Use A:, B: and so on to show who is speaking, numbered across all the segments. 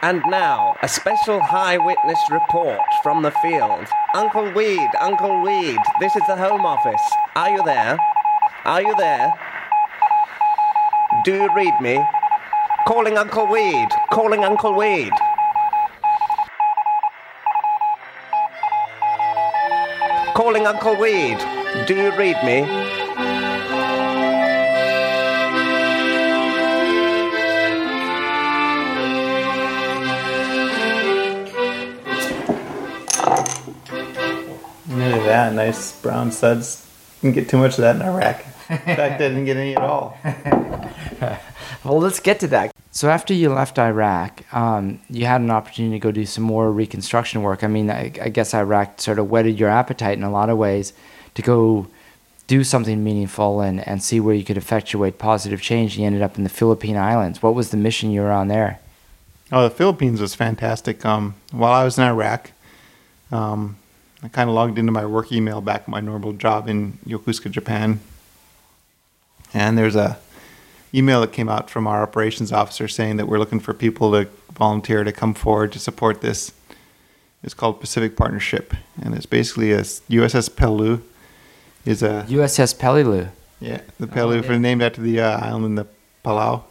A: And now, a special high witness report from the field. Uncle Weed, Uncle Weed, this is the Home Office. Are you there? Are you there? Do you read me? Calling Uncle Weed, calling Uncle Weed. Calling Uncle Weed. Do you read me?
B: Look at that, nice brown suds. Didn't get too much of that in Iraq. In fact, I didn't get any at all.
C: Well, let's get to that. So after you left Iraq, um, you had an opportunity to go do some more reconstruction work. I mean, I, I guess Iraq sort of whetted your appetite in a lot of ways to go do something meaningful and, and see where you could effectuate positive change. You ended up in the Philippine Islands. What was the mission you were on there?
B: Oh, the Philippines was fantastic. Um, while I was in Iraq, um, I kind of logged into my work email back at my normal job in Yokosuka, Japan, and there's a email that came out from our operations officer saying that we're looking for people to volunteer to come forward to support this. It's called Pacific Partnership, and it's basically a USS Peleliu is a
C: USS Peleliu.
B: yeah the Peleliu for named after the uh, island in the Palau.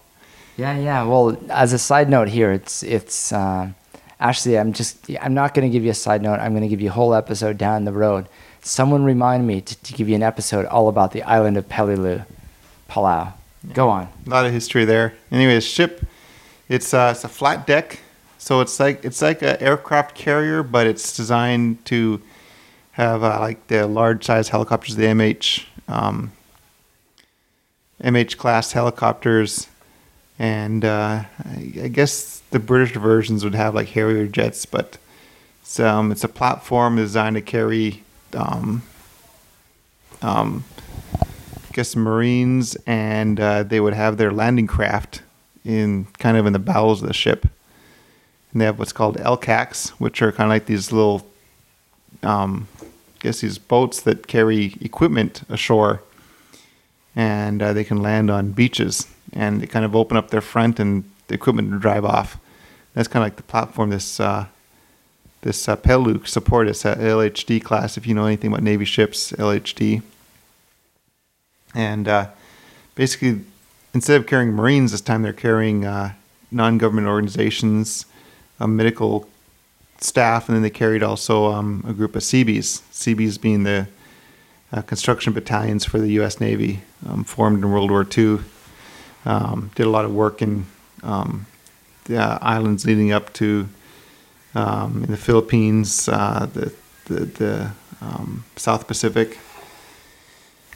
C: Yeah, yeah. Well, as a side note here, it's it's uh, actually I'm just I'm not going to give you a side note. I'm going to give you a whole episode down the road. Someone remind me to, to give you an episode all about the island of Peleliu, Palau. Go on.
B: a lot of history there. Anyways, ship, it's uh, it's a flat deck, so it's like it's like an aircraft carrier, but it's designed to have uh, like the large size helicopters, the MH um, MH class helicopters, and uh, I, guess the British versions would have like Harrier jets, but it's um, it's a platform designed to carry um, um, I guess Marines, and uh, they would have their landing craft in kind of in the bowels of the ship. And they have what's called LCACs, which are kind of like these little, um, I guess these boats that carry equipment ashore, and uh, they can land on beaches, and they kind of open up their front, and the equipment to drive off. That's kind of like the platform this uh, this uh, Peleliu support is at LHD class. If you know anything about Navy ships, LHD and uh, basically instead of carrying marines this time they're carrying uh, non-government organizations uh, medical staff and then they carried also um, a group of cbs cbs being the uh, construction battalions for the u.s navy um, formed in world war ii um, did a lot of work in um, the islands leading up to um, in the philippines uh, the, the, the um, south pacific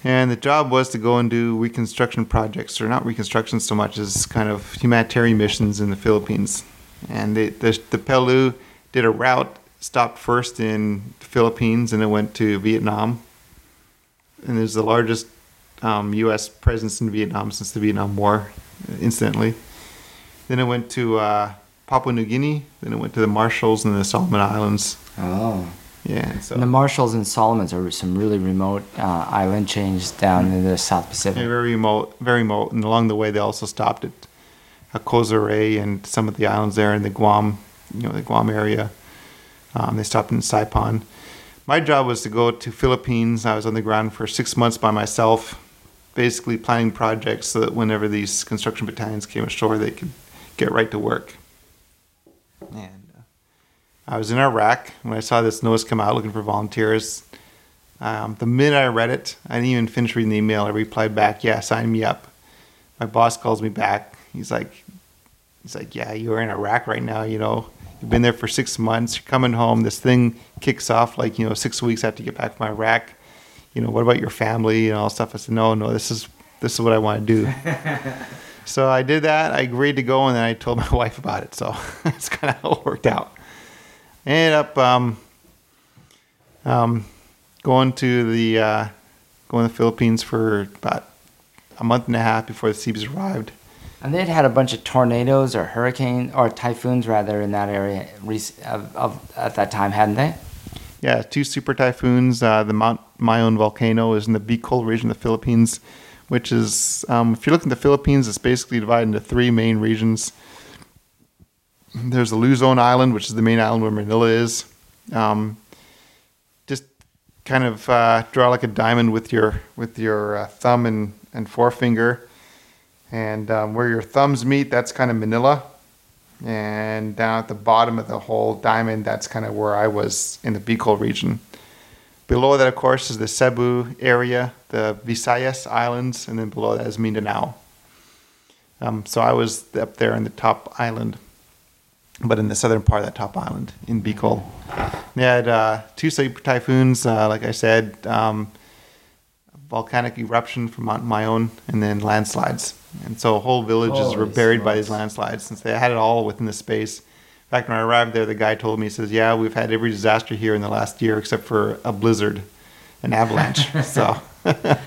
B: and the job was to go and do reconstruction projects, or not reconstruction so much as kind of humanitarian missions in the Philippines. And they, the, the Peleliu did a route, stopped first in the Philippines, and it went to Vietnam. And it was the largest um, U.S. presence in Vietnam since the Vietnam War, incidentally. Then it went to uh, Papua New Guinea. Then it went to the Marshalls and the Solomon Islands.
C: Oh.
B: Yeah, so
C: And the Marshalls and Solomons are some really remote uh, island chains down in the South Pacific.
B: Yeah, very remote, very remote. And along the way, they also stopped at uh, Kosrae and some of the islands there in the Guam, you know, the Guam area. Um, they stopped in Saipan. My job was to go to Philippines. I was on the ground for six months by myself, basically planning projects so that whenever these construction battalions came ashore, they could get right to work. And uh, I was in Iraq when I saw this notice come out looking for volunteers. Um, the minute I read it, I didn't even finish reading the email. I replied back, "Yeah, sign me up." My boss calls me back. He's like, "He's like, yeah, you're in Iraq right now. You know, you've been there for six months. You're coming home. This thing kicks off like you know six weeks after you get back from Iraq. You know, what about your family and all stuff?" I said, "No, no, this is this is what I want to do." so I did that. I agreed to go, and then I told my wife about it. So that's kind of how it worked out. I ended up um, um, going to the uh, going to the Philippines for about a month and a half before the CBs arrived.
C: And they'd had a bunch of tornadoes or hurricanes or typhoons rather in that area of, of, at that time, hadn't they?
B: Yeah, two super typhoons. Uh, the Mount Mayon volcano is in the Bicol region of the Philippines, which is, um, if you look at the Philippines, it's basically divided into three main regions. there's a Luzon Island, which is the main island where Manila is. Um, just kind of uh, draw like a diamond with your with your uh, thumb and, and forefinger, and um, where your thumbs meet, that's kind of Manila. And down at the bottom of the whole diamond, that's kind of where I was in the Bicol region. Below that, of course, is the Cebu area, the Visayas Islands, and then below that is Mindanao. Um, so I was up there in the top island, but in the southern part of that top island in Bicol. They had uh, two super typhoons, uh, like I said, um, volcanic eruption from Mount Mayon, and then landslides. And so whole villages
C: Holy
B: were buried by these landslides since they had it all within the space. Fact, when I arrived there, the guy told me, he says, Yeah, we've had every disaster here in the last year except for a blizzard, an avalanche. so.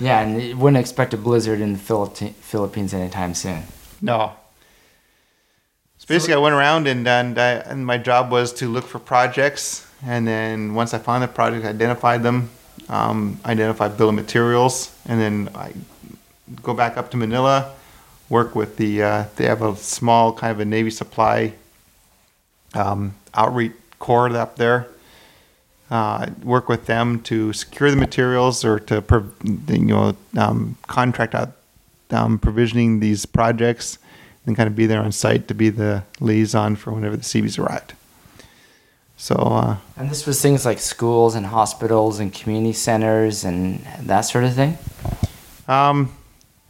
C: Yeah, and you wouldn't expect a blizzard in the Philippi- Philippines anytime soon.
B: No. So basically, I went around and and, I, and my job was to look for projects, and then once I found the project, I identified them, um, identified bill of materials, and then I go back up to Manila, work with the. Uh, they have a small kind of a Navy supply um, outreach corps up there. Uh, work with them to secure the materials or to you know um, contract out um, provisioning these projects and kind of be there on site to be the liaison for whenever the CBs arrived. So uh,
C: And this was things like schools and hospitals and community centers and that sort of thing.
B: um,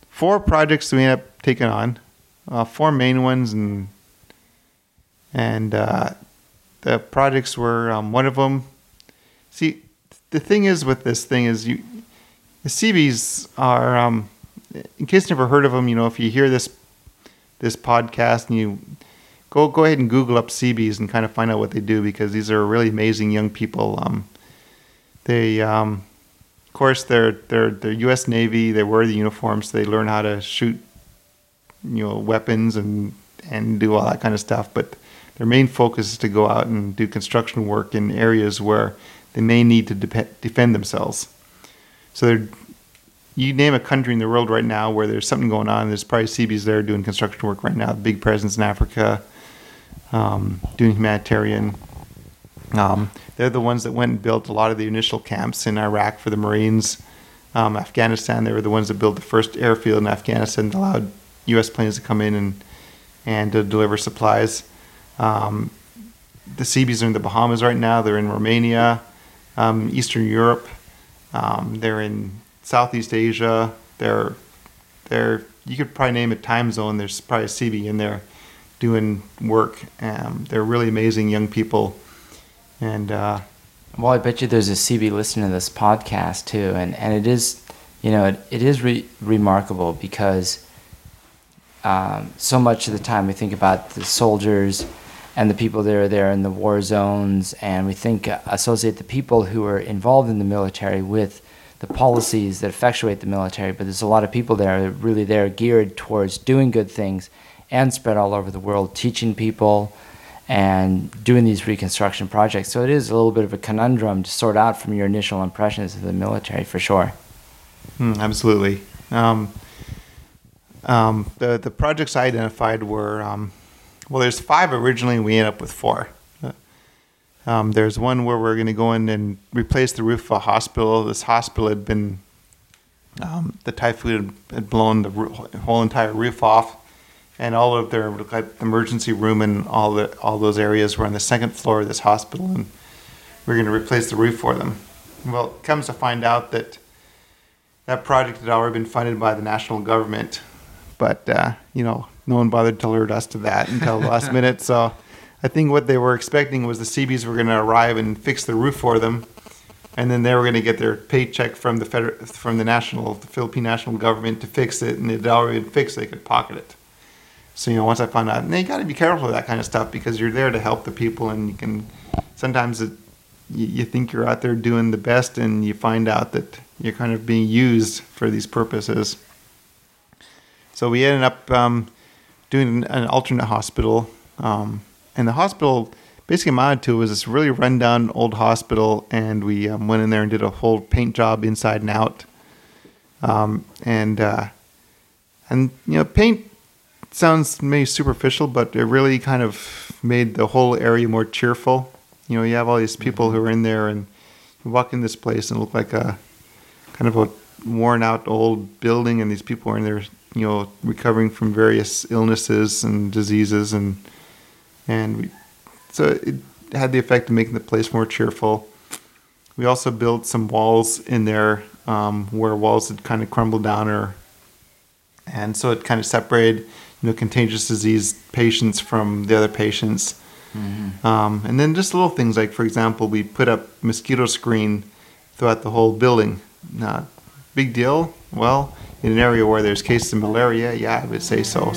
B: four projects we ended up taking on, uh, four main ones, and and uh, the projects were um, one of them. See, the thing is with this thing is you, the CBs are. Um, in case you never heard of them, you know, if you hear this this podcast and you go go ahead and Google up CBs and kind of find out what they do because these are really amazing young people. Um, they, um, of course, they're they're they're U.S. Navy. They wear the uniforms. So they learn how to shoot, you know, weapons and and do all that kind of stuff. But their main focus is to go out and do construction work in areas where they may need to defend themselves. So you name a country in the world right now where there's something going on. There's probably CBs there doing construction work right now. Big presence in Africa, um, doing humanitarian. Um, they're the ones that went and built a lot of the initial camps in Iraq for the Marines. Um, Afghanistan, they were the ones that built the first airfield in Afghanistan that allowed U.S. planes to come in and and to deliver supplies. Um, the CBs are in the Bahamas right now. They're in Romania, um, Eastern Europe. Um, they're in Southeast Asia. They're they're you could probably name a time zone. There's probably a CB in there doing work. Um, they're really amazing young people, and uh,
C: Well, I bet you there's a CB listening to this podcast too, and, and it is, you know, it, it is re- remarkable because um, so much of the time we think about the soldiers and the people that are there in the war zones, and we think uh, associate the people who are involved in the military with the policies that effectuate the military. But there's a lot of people there that are really there geared towards doing good things and spread all over the world, teaching people and doing these reconstruction projects. So it is a little bit of a conundrum to sort out from your initial impressions of the military, for sure.
B: Hmm, absolutely. Um, um, the the projects I identified were um, well. There's five originally. We end up with four. Um, there's one where we're going to go in and replace the roof of a hospital. This hospital had been um, the typhoon had blown the whole entire roof off, and all of their like, emergency room and all the all those areas were on the second floor of this hospital, and we're going to replace the roof for them. Well, it comes to find out that that project had already been funded by the national government, but uh, you know, no one bothered to alert us to that until the last minute. So, I think what they were expecting was the CBs were going to arrive and fix the roof for them, and then they were going to get their paycheck from the federal, from the national, the Philippine national government to fix it, and it had already been fixed. They could pocket it. So you know, once I found out, and you got to be careful of that kind of stuff because you're there to help the people, and you can sometimes it, you, you think you're out there doing the best, and you find out that you're kind of being used for these purposes. So we ended up um, doing an alternate hospital, um, and the hospital basically amounted to was this really rundown old hospital, and we um, went in there and did a whole paint job inside and out, um, and uh, and you know paint sounds maybe superficial, but it really kind of made the whole area more cheerful. You know, you have all these people who are in there, and you walk in this place and look like a kind of a worn out old building, and these people are in there, you know, recovering from various illnesses and diseases, and and we, so it had the effect of making the place more cheerful. We also built some walls in there um, where walls had kind of crumbled down, or and so it kind of separated you know contagious disease patients from the other patients. Um, and then just little things like, for example, we put up mosquito screen throughout the whole building. Not big deal. Well, in an area where there's cases of malaria, yeah, I would say so.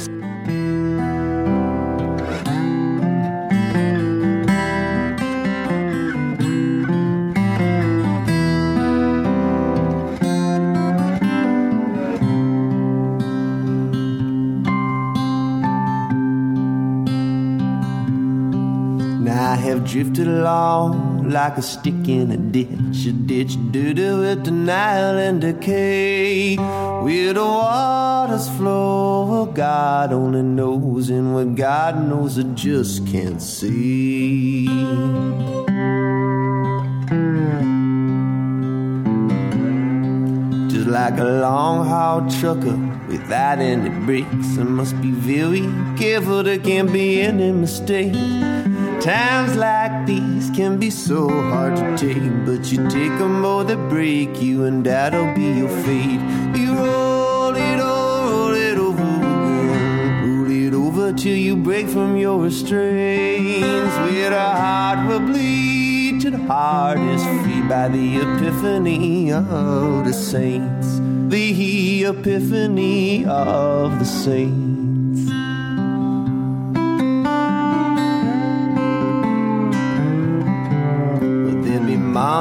D: Now I have drifted along like a stick in a ditch, a ditch doo with denial and decay. Where the waters flow, God only knows, and what God knows, I just can't see. Just like a long haul trucker without any brakes. I must be very careful, there can't be any mistake. Times like these can be so hard to take, but you take them or they break you, and that'll be your fate. You roll it over, roll it over again, roll it over till you break from your restraints. Where the heart will bleed till the heart is free by the epiphany of the saints. The epiphany of the saints.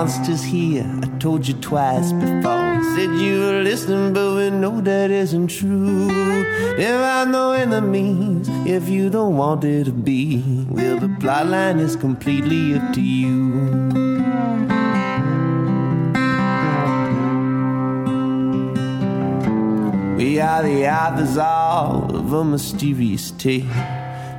D: Monsters here. I told you twice before. Said you were listening, but we know that isn't true. There are no enemies if you don't want there to be. Well, the plot line is completely up to you. We are the authors all of a mysterious tale.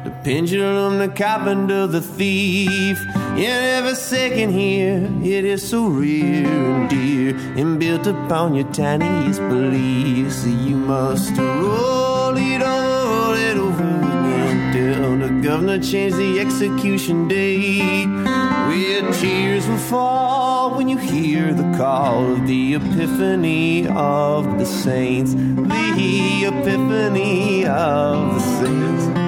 D: The pendulum, the carpenter, the thief. In every second here, it is so rare and dear and built upon your tiniest beliefs. You must roll it roll it over again till the governor changed the execution date. Where tears will fall when you hear the call of the epiphany of the saints. The epiphany of the saints.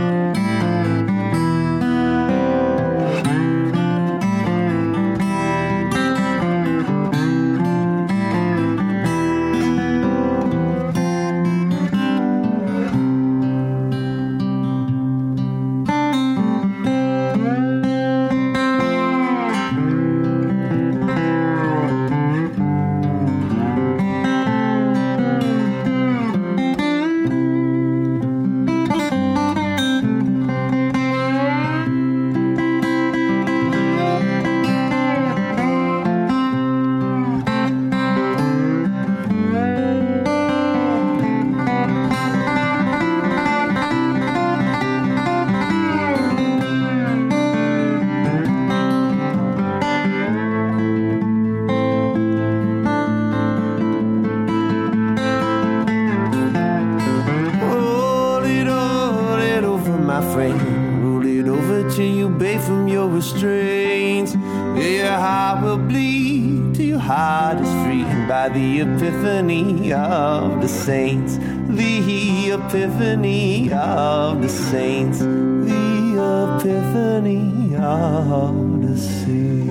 D: Of the saints. The epiphany of the saints. The epiphany of the saints.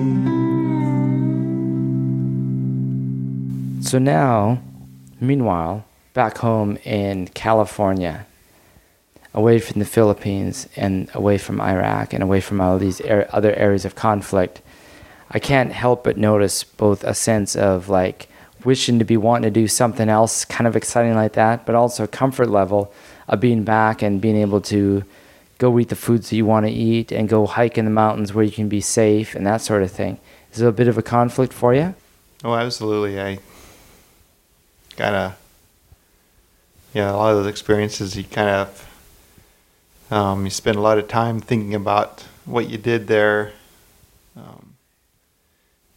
C: So now, meanwhile, back home in California, away from the Philippines and away from Iraq and away from all these ar- other areas of conflict, I can't help but notice both a sense of like wishing to be wanting to do something else kind of exciting like that, but also comfort level of being back and being able to go eat the foods that you want to eat and go hike in the mountains where you can be safe and that sort of thing. Is it a bit of a conflict for you?
B: Oh, absolutely. I gotta, yeah, a lot of those experiences you kind of Um, you spend a lot of time thinking about what you did there. Um,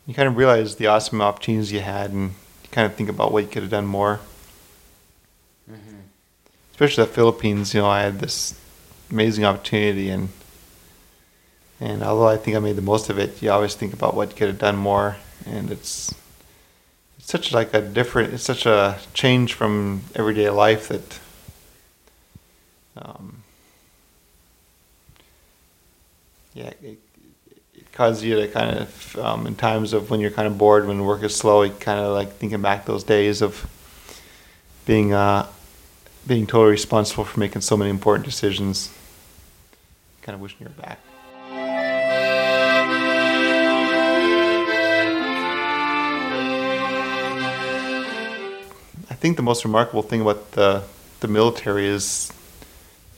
B: you kind of realize the awesome opportunities you had, and kind of think about what you could have done more. Mm-hmm. Especially the Philippines, you know, I had this amazing opportunity, and and although I think I made the most of it, you always think about what you could have done more, and it's it's such like a different, it's such a change from everyday life that. Um, yeah, it, causes you to kind of, um, in times of when you're kind of bored, when work is slow, you kind of like thinking back those days of being uh, being totally responsible for making so many important decisions. Kind of wishing you were back. I think the most remarkable thing about the the military is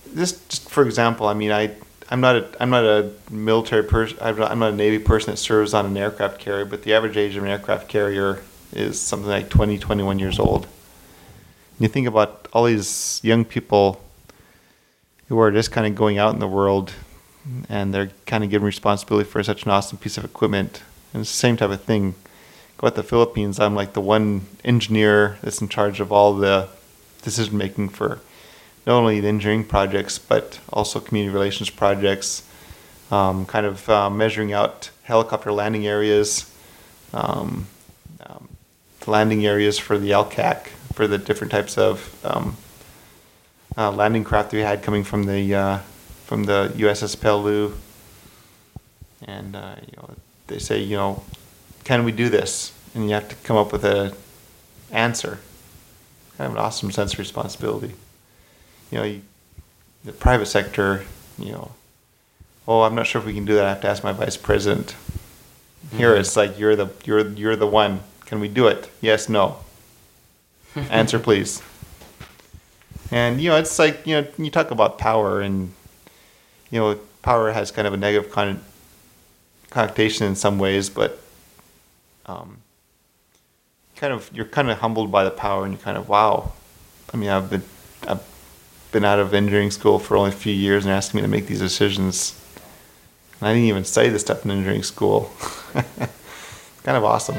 B: this. Just for example, I mean, I I'm not a I'm not a military person. I'm not, I'm not a Navy person that serves on an aircraft carrier. But the average age of an aircraft carrier is something like 20, 21 years old. And you think about all these young people who are just kind of going out in the world, and they're kind of given responsibility for such an awesome piece of equipment. And it's the same type of thing. Go at the Philippines. I'm like the one engineer that's in charge of all the decision making for not only the engineering projects but also community relations projects, um, kind of uh, measuring out helicopter landing areas, um, um, landing areas for the LCAC for the different types of um, uh, landing craft we had coming from the uh, from the USS Peleliu, and uh, you know they say you know can we do this, and you have to come up with a answer. Kind of an awesome sense of responsibility you know, you, the private sector, you know, oh, I'm not sure if we can do that. I have to ask my vice president. Here, mm-hmm. it's like you're the you're you're the one. Can we do it? Yes, no. Answer, please. And you know, it's like you know, you talk about power, and you know, power has kind of a negative con- connotation in some ways, but um, kind of you're kind of humbled by the power, and you're kind of wow. I mean, I've been been out of engineering school for only a few years and asking me to make these decisions. And I didn't even study this stuff in engineering school. kind of awesome.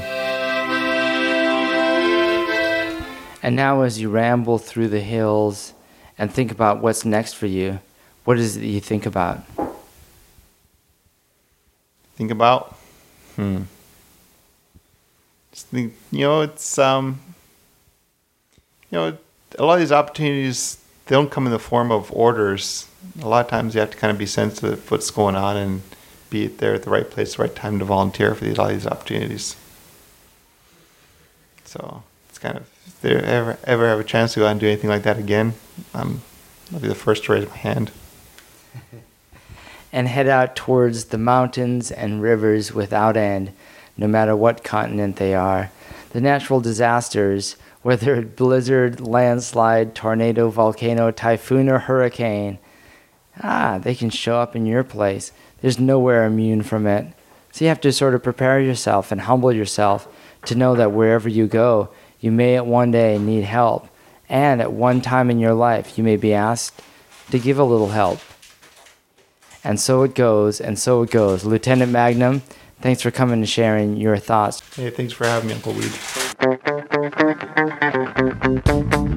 C: And now, as you ramble through the hills and think about what's next for you, what is it you think about?
B: Think about? Hmm. Just think, you know, it's, um, you know, a lot of these opportunities they don't come in the form of orders. A lot of times you have to kind of be sensitive to what's going on and be there at the right place, the right time to volunteer for these, all these opportunities. So it's kind of if they ever ever have a chance to go out and do anything like that again, um, I'm I'll be the first to raise my hand.
C: and head out towards the mountains and rivers without end, no matter what continent they are. The natural disasters whether it blizzard, landslide, tornado, volcano, typhoon, or hurricane. Ah, they can show up in your place. There's nowhere immune from it. So you have to sort of prepare yourself and humble yourself to know that wherever you go, you may at one day need help. And at one time in your life, you may be asked to give a little help. And so it goes, and so it goes. Lieutenant Magnum, thanks for coming and sharing your thoughts.
B: Hey, thanks for having me, Uncle Weed.
E: You've